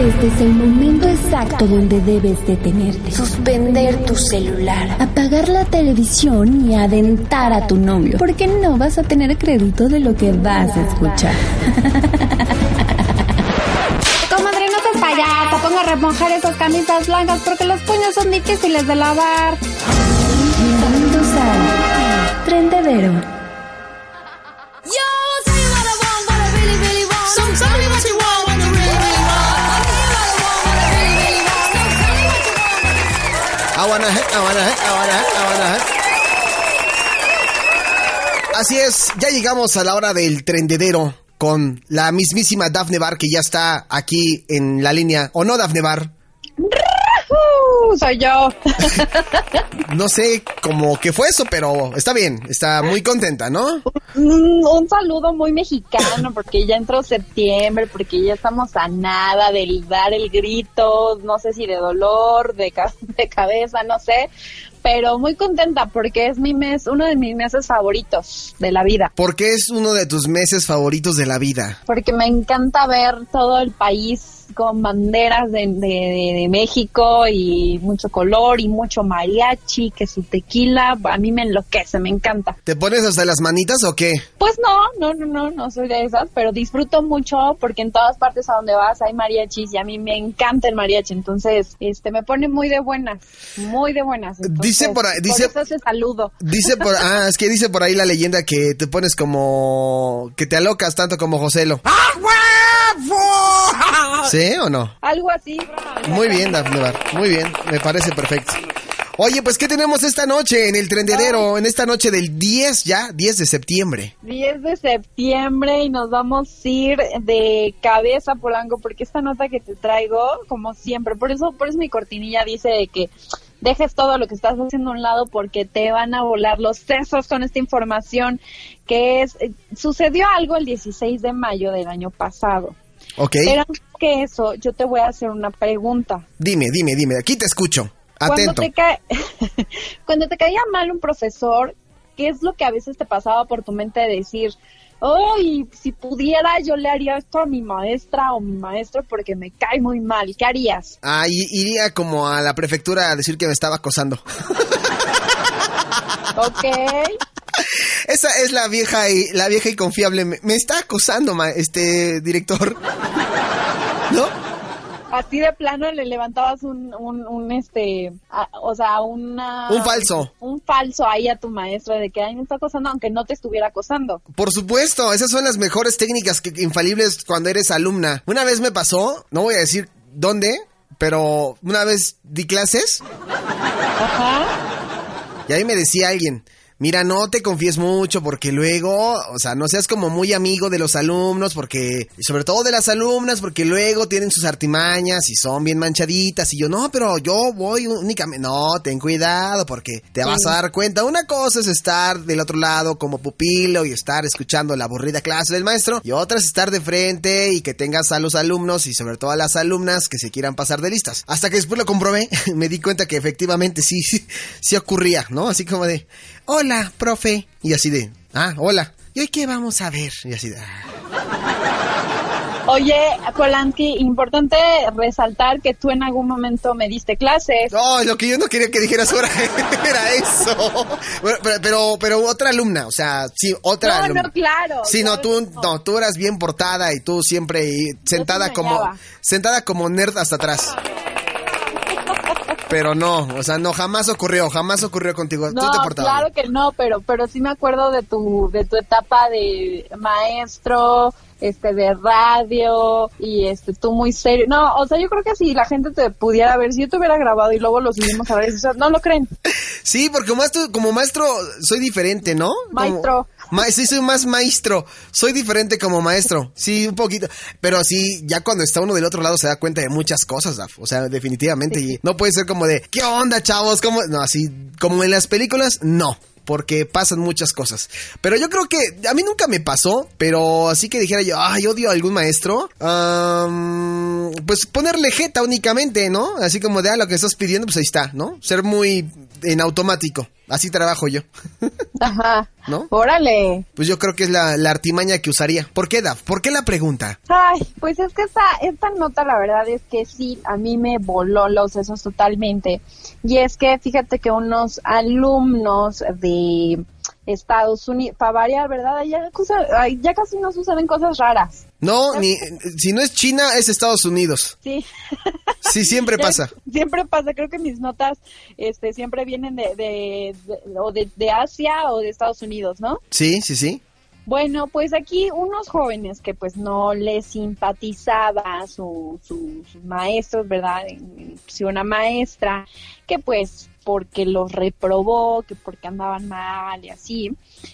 Este es el momento exacto donde debes detenerte. Suspender tu celular. Apagar la televisión y adentar a tu novio. Porque no vas a tener crédito de lo que vas a escuchar. Comadre, no te payasa, pongo a remojar esas camisas blancas porque los puños son difíciles de lavar. Bienvenidos a Trendedero. Así es, ya llegamos a la hora del trendedero con la mismísima Dafne Bar que ya está aquí en la línea. ¿O no, Dafne Bar? Soy yo. no sé cómo que fue eso, pero está bien, está muy contenta, ¿no? Un, saludo muy mexicano, porque ya entró septiembre, porque ya estamos a nada del dar el grito, no sé si de dolor, de, de cabeza, no sé, pero muy contenta porque es mi mes, uno de mis meses favoritos de la vida. ¿Por qué es uno de tus meses favoritos de la vida? Porque me encanta ver todo el país con banderas de, de, México y mucho color y mucho mariachi, que su tequila, a mí me enloquece, me encanta. ¿Te pones hasta las manitas o qué? Pues no, no, no, no, no soy de esas, pero disfruto mucho porque en todas partes a donde vas hay mariachis y a mí me encanta el mariachi, entonces este me pone muy de buenas, muy de buenas. dice por ahí, dice, por eso saludo. Dice por, ah, es que dice por ahí la leyenda que te pones como, que te alocas tanto como Joselo. ¡Ah, ¿Sí o no? Algo así. Muy bien, Dafne Muy bien, me parece perfecto. Oye, pues ¿qué tenemos esta noche en el trendedero? En esta noche del 10 ya, 10 de septiembre. 10 de septiembre y nos vamos a ir de cabeza, Polanco, porque esta nota que te traigo, como siempre, por eso, por eso mi cortinilla dice que dejes todo lo que estás haciendo a un lado porque te van a volar los sesos con esta información que es, eh, sucedió algo el 16 de mayo del año pasado. Ok. Pero antes que eso, yo te voy a hacer una pregunta. Dime, dime, dime, aquí te escucho. Atento. Cuando te, cae, cuando te caía mal un profesor, ¿qué es lo que a veces te pasaba por tu mente de decir, ¡ay! Si pudiera, yo le haría esto a mi maestra o mi maestro porque me cae muy mal. ¿Qué harías? Ah, iría como a la prefectura a decir que me estaba acosando. ok. Esa es la vieja y la vieja y confiable. Me, está acosando, este director. ¿No? Así de plano le levantabas un, un, este, o sea, una... Un falso. Un falso ahí a tu maestro de que, ay, me está acosando, aunque no te estuviera acosando. Por supuesto, esas son las mejores técnicas que, infalibles cuando eres alumna. Una vez me pasó, no voy a decir dónde, pero una vez di clases. Ajá. Y ahí me decía alguien, mira, no te confíes mucho porque luego, o sea, no seas como muy amigo de los alumnos porque, sobre todo de las alumnas, porque luego tienen sus artimañas y son bien manchaditas. Y yo, no, pero yo voy únicamente, no, ten cuidado porque te vas a dar cuenta. Una cosa es estar del otro lado como pupilo y estar escuchando la aburrida clase del maestro y otra es estar de frente y que tengas a los alumnos y sobre todo a las alumnas que se quieran pasar de listas. Hasta que después lo comprobé, me di cuenta que efectivamente sí, sí ocurría, ¿no? Así como de, hola, profe. Y así de, ah, hola. ¿Y hoy qué vamos a ver? Y así de, ah. Oye, Polanski, importante resaltar que tú en algún momento me diste clases. No, lo que yo no quería que dijeras ahora era eso. pero, pero, otra alumna, o sea, sí, otra no, alumna. No, claro. Sí, no, tú, no, tú eras bien portada y tú siempre sentada como, sentada como nerd hasta atrás. Pero no, o sea, no, jamás ocurrió, jamás ocurrió contigo. No, claro que no, pero, pero sí me acuerdo de tu, de tu etapa de maestro, este, de radio, y este, tú muy serio. No, o sea, yo creo que si la gente te pudiera ver, si yo te hubiera grabado y luego lo subimos a ver, no lo creen. Sí, porque maestro, como maestro soy diferente, ¿no? Maestro sí, soy más maestro. Soy diferente como maestro. Sí, un poquito. Pero sí, ya cuando está uno del otro lado se da cuenta de muchas cosas, Daf. O sea, definitivamente. Y no puede ser como de, ¿qué onda, chavos? ¿Cómo? No, así, como en las películas, no porque pasan muchas cosas. Pero yo creo que a mí nunca me pasó, pero así que dijera yo, ay, odio a algún maestro, pues ponerle jeta únicamente, ¿no? Así como de, ah, lo que estás pidiendo, pues ahí está, ¿no? Ser muy en automático. Así trabajo yo. Ajá. ¿No? Órale. Pues yo creo que es la, la artimaña que usaría. ¿Por qué, Daf? ¿Por qué la pregunta? Ay, pues es que esta, esta nota la verdad es que sí, a mí me voló los sesos totalmente. Y es que fíjate que unos alumnos de Estados Unidos, para variar, ¿verdad? Ya, cosa- ay, ya casi no suceden cosas raras. No, ni si no es China, es Estados Unidos. Sí. Sí, siempre pasa. Siempre pasa, creo que mis notas este siempre vienen de, de, de- o de, de Asia o de Estados Unidos, ¿no? Sí, sí, sí. Bueno, pues aquí unos jóvenes que pues no les simpatizaba su, su- sus maestros, ¿verdad? Si una maestra que pues porque los reprobó, que porque andaban mal y así.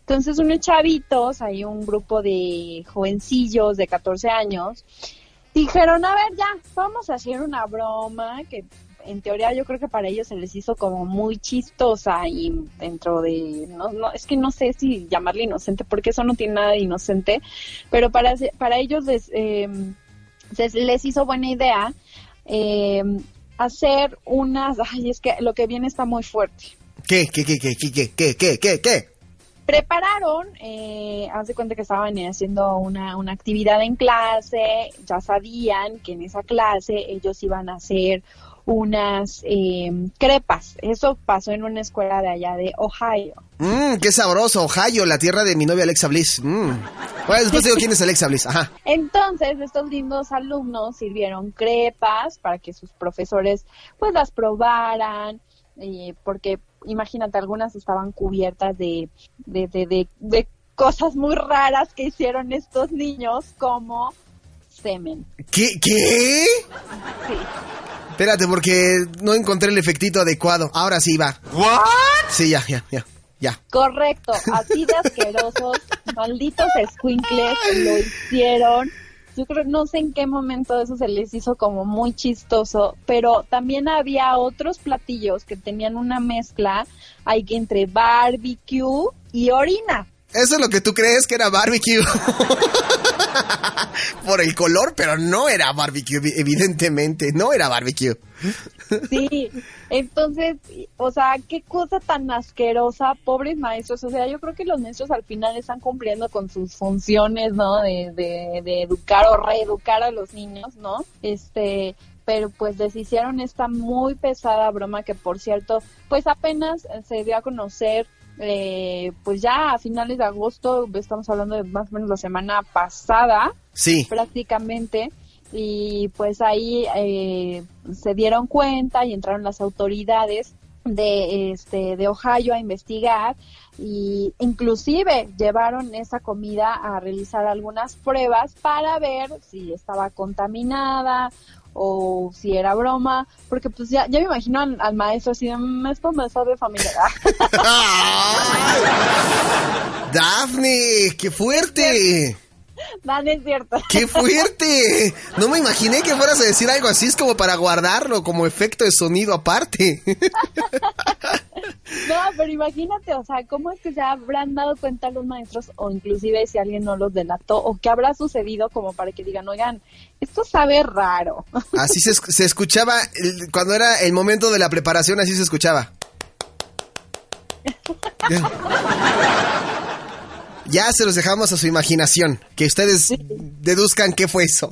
Entonces unos chavitos, hay un grupo de jovencillos de 14 años, dijeron, a ver ya, vamos a hacer una broma que en teoría yo creo que para ellos se les hizo como muy chistosa y dentro de, no, no, es que no sé si llamarle inocente porque eso no tiene nada de inocente, pero para, para ellos les, eh, se les hizo buena idea eh, hacer unas, ay, es que lo que viene está muy fuerte. ¿Qué, qué, qué, qué, qué, qué, qué, qué, prepararon, eh, haz de cuenta que estaban haciendo una, una actividad en clase, ya sabían que en esa clase ellos iban a hacer unas eh, crepas. Eso pasó en una escuela de allá de Ohio. Mmm, qué sabroso, Ohio, la tierra de mi novia Alexa Bliss. Mm. Bueno, después digo quién es Alexa Bliss. Ajá. Entonces, estos lindos alumnos sirvieron crepas para que sus profesores pues las probaran, eh, porque imagínate, algunas estaban cubiertas de, de, de, de, de cosas muy raras que hicieron estos niños, como semen. ¿Qué? ¿Qué? Sí. Espérate, porque no encontré el efectito adecuado. Ahora sí va. ¿What? Sí, ya, ya, ya. Ya. Correcto, así de asquerosos, malditos squinkles lo hicieron. Yo creo, no sé en qué momento eso se les hizo como muy chistoso, pero también había otros platillos que tenían una mezcla hay que entre barbecue y orina. Eso es lo que tú crees que era barbecue. Por el color, pero no era barbecue, evidentemente, no era barbecue. Sí, entonces, o sea, qué cosa tan asquerosa, pobres maestros. O sea, yo creo que los maestros al final están cumpliendo con sus funciones, ¿no? De, de, de educar o reeducar a los niños, ¿no? Este, pero pues les hicieron esta muy pesada broma que, por cierto, pues apenas se dio a conocer eh, pues ya a finales de agosto, estamos hablando de más o menos la semana pasada, sí. prácticamente, y pues ahí eh, se dieron cuenta y entraron las autoridades de este de Ohio a investigar y inclusive llevaron esa comida a realizar algunas pruebas para ver si estaba contaminada o si era broma, porque pues ya, ya me imagino al, maestro así "Mm, esto me sabe familiar. Daphne, qué fuerte. no, no es cierto. ¡Qué fuerte! No me imaginé que fueras a decir algo así, es como para guardarlo como efecto de sonido aparte. No, pero imagínate, o sea, ¿cómo es que se habrán dado cuenta los maestros o inclusive si alguien no los delató o qué habrá sucedido como para que digan, oigan, esto sabe raro? Así se, se escuchaba, el- cuando era el momento de la preparación, así se escuchaba. Ya. Se los dejamos a su imaginación, que ustedes deduzcan qué fue eso.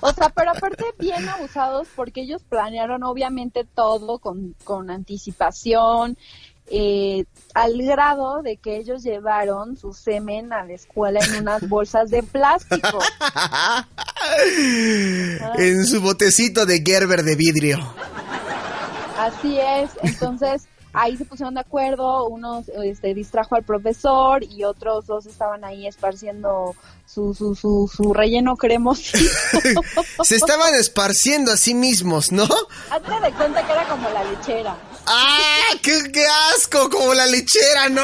O sea, pero aparte bien abusados porque ellos planearon obviamente todo con, con anticipación, eh, al grado de que ellos llevaron su semen a la escuela en unas bolsas de plástico. en su botecito de Gerber de vidrio. Así es, entonces ahí se pusieron de acuerdo, uno este, distrajo al profesor y otros dos estaban ahí esparciendo su, su, su, su relleno cremosito. Se estaban esparciendo a sí mismos, ¿no? Hazte de cuenta que era como la lechera. ¡Ah! ¡Qué, qué asco! Como la lechera, no.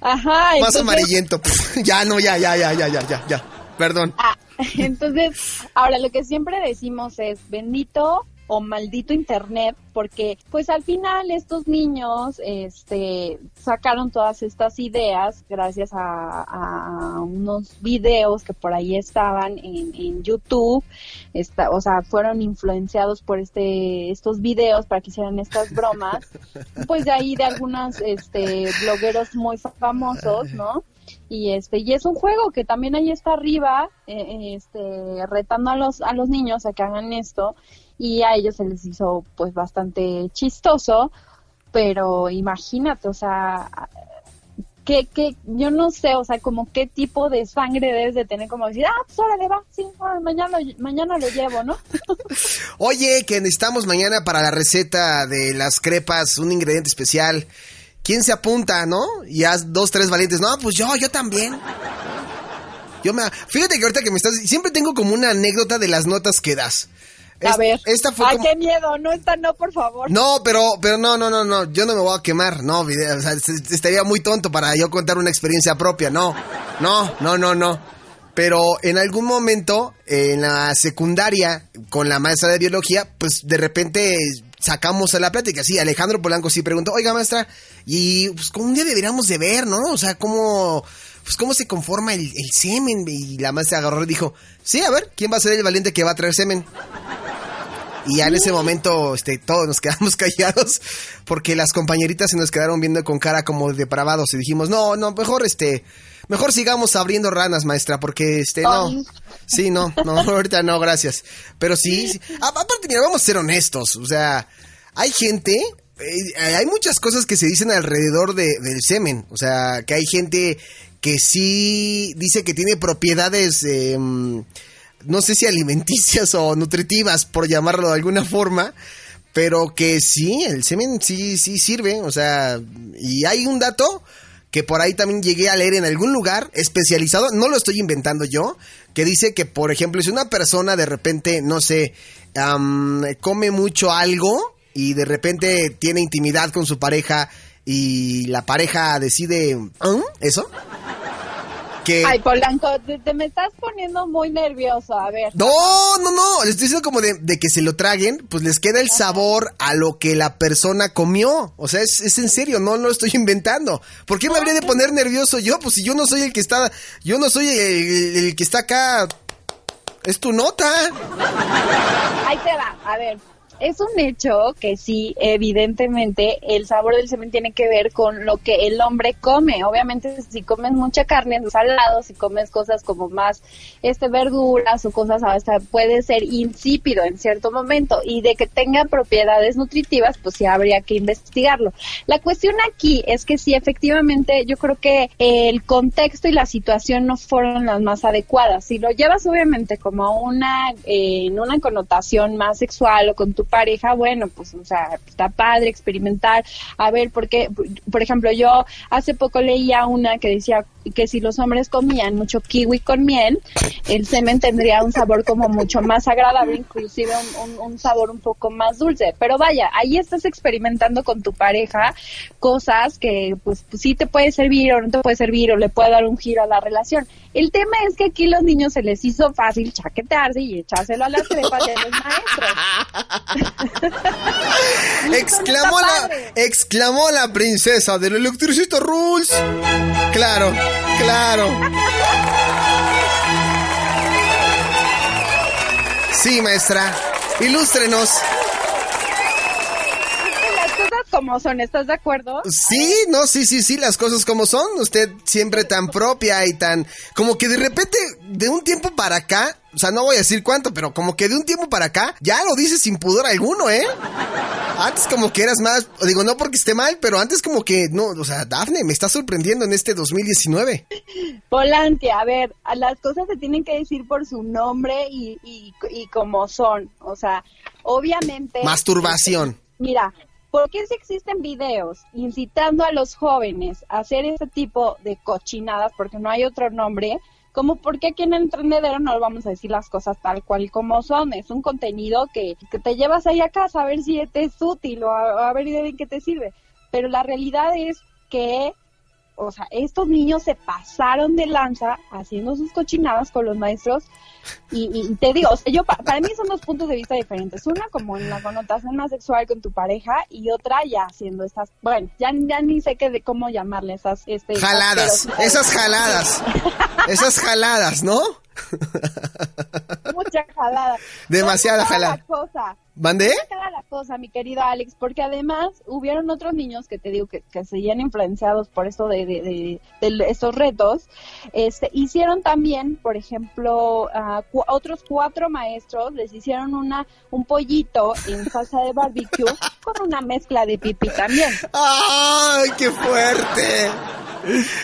Ajá, Más entonces, amarillento. Ya, no, ya, ya, ya, ya, ya, ya, ya. Perdón. ah, entonces, ahora lo que siempre decimos es, bendito o maldito internet porque pues al final estos niños este sacaron todas estas ideas gracias a, unos videos que por ahí estaban en, en YouTube. Esta, o sea fueron influenciados por este estos videos para que hicieran estas bromas. Pues de ahí de algunos este blogueros muy famosos no y este y es un juego que también ahí está arriba eh, este retando a los a los niños a que hagan esto y a ellos se les hizo pues bastante chistoso, pero imagínate, o sea, que, que yo no sé, o sea, como qué tipo de sangre debes de tener, como decir, ah, pues órale, va, sí, mañana, mañana lo llevo, ¿no? Oye, que necesitamos mañana para la receta de las crepas un ingrediente especial. ¿Quién se apunta, no? Y haz dos, tres valientes. No, pues yo, yo también. Yo me... Fíjate que ahorita que me estás... Siempre tengo como una anécdota de las notas que das. A ver. Esta fue Ay, qué miedo. No, esta no, por favor. No, pero, pero no, no, no, no. Yo no me voy a quemar. No, o sea, estaría muy tonto para yo contar una experiencia propia. No, no, no, no, no. Pero en algún momento, en la secundaria, con la maestra de biología, pues de repente sacamos a la plática. Sí, Alejandro Polanco sí preguntó, oiga maestra, y pues como un día deberíamos de ver, ¿no? O sea, cómo, pues cómo se conforma el, el semen. Y la maestra agarró y dijo, sí, a ver, ¿quién va a ser el valiente que va a traer semen? Y ya en ese momento este, todos nos quedamos callados porque las compañeritas se nos quedaron viendo con cara como depravados y dijimos, no, no, mejor este, mejor sigamos abriendo ranas, maestra, porque este, no. Sí, no, no, ahorita no, gracias. Pero sí, aparte, mira, vamos a ser honestos, o sea, hay gente, eh, hay muchas cosas que se dicen alrededor de, del semen, o sea, que hay gente que sí dice que tiene propiedades... Eh, no sé si alimenticias o nutritivas, por llamarlo de alguna forma, pero que sí, el semen sí, sí sirve, o sea, y hay un dato que por ahí también llegué a leer en algún lugar especializado, no lo estoy inventando yo, que dice que, por ejemplo, si una persona de repente, no sé, come mucho algo y de repente tiene intimidad con su pareja y la pareja decide, ¿Mm? ¿eso? Ay, Polanco, te, me estás poniendo muy nervioso, a ver. No, no, no, les estoy diciendo como de, que se lo traguen, pues les queda el sabor a lo que la persona comió. O sea, es, en serio, no, no lo estoy inventando. ¿Por qué me habría de poner nervioso yo? Pues si yo no soy el que está, yo no soy el que está acá. Es tu nota. Ahí te va, a ver es un hecho que sí, evidentemente, el sabor del semen tiene que ver con lo que el hombre come. Obviamente, si comes mucha carne, salado, si comes cosas como más este verduras o cosas hasta puede ser insípido en cierto momento y de que tenga propiedades nutritivas, pues sí habría que investigarlo. La cuestión aquí es que sí, efectivamente, yo creo que el contexto y la situación no fueron las más adecuadas. Si lo llevas obviamente como una eh, en una connotación más sexual o con tu pareja, bueno, pues, o sea, está padre experimentar, a ver, porque, por ejemplo, yo hace poco leía una que decía que si los hombres comían mucho kiwi con miel, el semen tendría un sabor como mucho más agradable, inclusive un, sabor un poco más dulce. Pero vaya, ahí estás experimentando con tu pareja cosas que pues, pues sí te puede servir o no te puede servir o le puede dar un giro a la relación. El tema es que aquí los niños se les hizo fácil chaquetearse y echárselo a las trepas de los maestros. exclamó la, exclamó la princesa del electricista Rules. Claro. Claro. Sí, maestra. Ilústrenos. Las cosas como son, ¿estás de acuerdo? Sí, no, sí, sí, sí, las cosas como son. Usted siempre tan propia y tan... Como que de repente, de un tiempo para acá, o sea, no voy a decir cuánto, pero como que de un tiempo para acá, ya lo dices sin pudor alguno, ¿eh? Antes como que eras más, digo, no porque esté mal, pero antes como que, no, o sea, Dafne, me está sorprendiendo en este 2019. Polanque, a ver, las cosas se tienen que decir por su nombre y, y, como son, o sea, obviamente... Masturbación. Mira, ¿por qué si existen videos incitando a los jóvenes a hacer ese tipo de cochinadas, porque no hay otro nombre, como porque aquí en el emprendedero no vamos a decir las cosas tal cual como son, es un contenido que, te llevas ahí a casa a ver si te es útil o a, ver de qué te sirve, pero la realidad es que o sea, estos niños se pasaron de lanza haciendo sus cochinadas con los maestros y, te digo, o sea, yo para mí son dos puntos de vista diferentes. Una como en la connotación más sexual con tu pareja y otra ya haciendo estas, bueno, ya, ya ni sé qué de cómo llamarle esas este, jaladas, esas jaladas. esas jaladas, ¿no? Mucha jalada. Demasiada jalada. Cosa. ¿Mandé? la cosa, mi querido Alex, porque además hubieron otros niños que te digo que, que seguían influenciados por esto de, de, estos retos. Este, hicieron también, por ejemplo, otros cuatro maestros les hicieron una un pollito en salsa de barbecue con una mezcla de pipí también. ¡Ay, qué fuerte!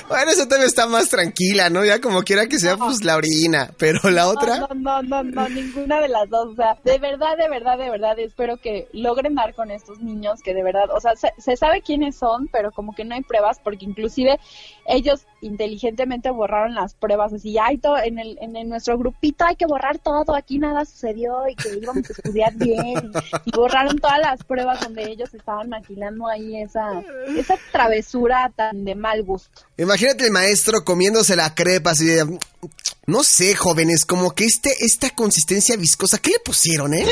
Bueno, eso también está más tranquila, ¿no? Ya como quiera que sea, pues la orina. Pero la otra. No, no, no, no, ninguna de las dos. O sea, de verdad, de verdad, de verdad, espero que logren dar con estos niños que de verdad, o sea, se, sabe quiénes son, pero como que no hay pruebas, porque inclusive ellos inteligentemente borraron las pruebas. Así, hay todo, en, el, en nuestro grupito hay que borrar todo, aquí nada sucedió y que íbamos a estudiar bien. Y, borraron todas las pruebas donde ellos estaban maquilando ahí esa, esa travesura tan de mal gusto. Imagínate el maestro comiéndose la crepa así de... No sé, jóvenes, como que este, esta consistencia viscosa, ¿qué le pusieron, eh?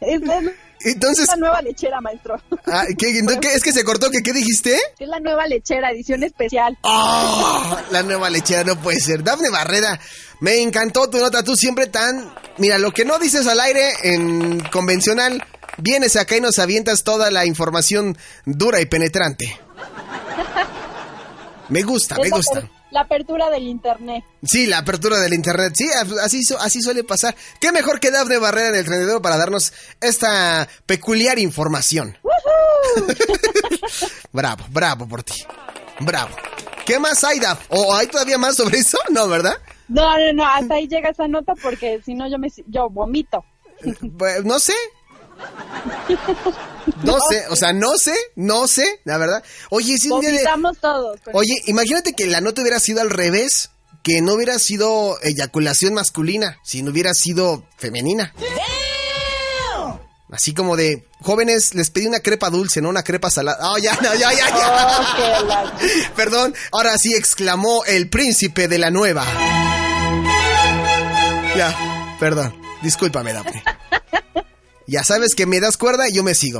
Entonces, es la nueva lechera, maestro. Ah, ¿qué, ¿Es que se cortó? ¿Qué, ¿Qué dijiste? Es la nueva lechera, edición especial. ¡Oh! La nueva lechera no puede ser. Dafne Barrera, me encantó tu nota. Tú siempre tan... Mira, lo que no dices al aire en convencional, vienes acá y nos avientas toda la información dura y penetrante. Me gusta, me gusta. La apertura del internet. Sí, la apertura del internet. Sí, así, así suele pasar. ¿Qué mejor que Dafne Barrera en el trendedero para darnos esta peculiar información? bravo, bravo por ti. Bravo. ¿Qué más hay, Daf? ¿O hay todavía más sobre eso? No, ¿verdad? No, no, no, hasta ahí llega esa nota porque si no yo me yo vomito. Pues, no sé, no sé, o sea, no sé, no sé, la verdad. Oye, si un todos. Oye, imagínate que la nota hubiera sido al revés, que no hubiera sido eyaculación masculina, sino hubiera sido femenina. Así como de, jóvenes, les pedí una crepa dulce, no una crepa salada. Oh, ya, no, ya, ya, ya. Perdón, ahora sí exclamó el príncipe de la nueva. Ya, perdón, discúlpame, Daphne. Ya sabes que me das cuerda y yo me sigo.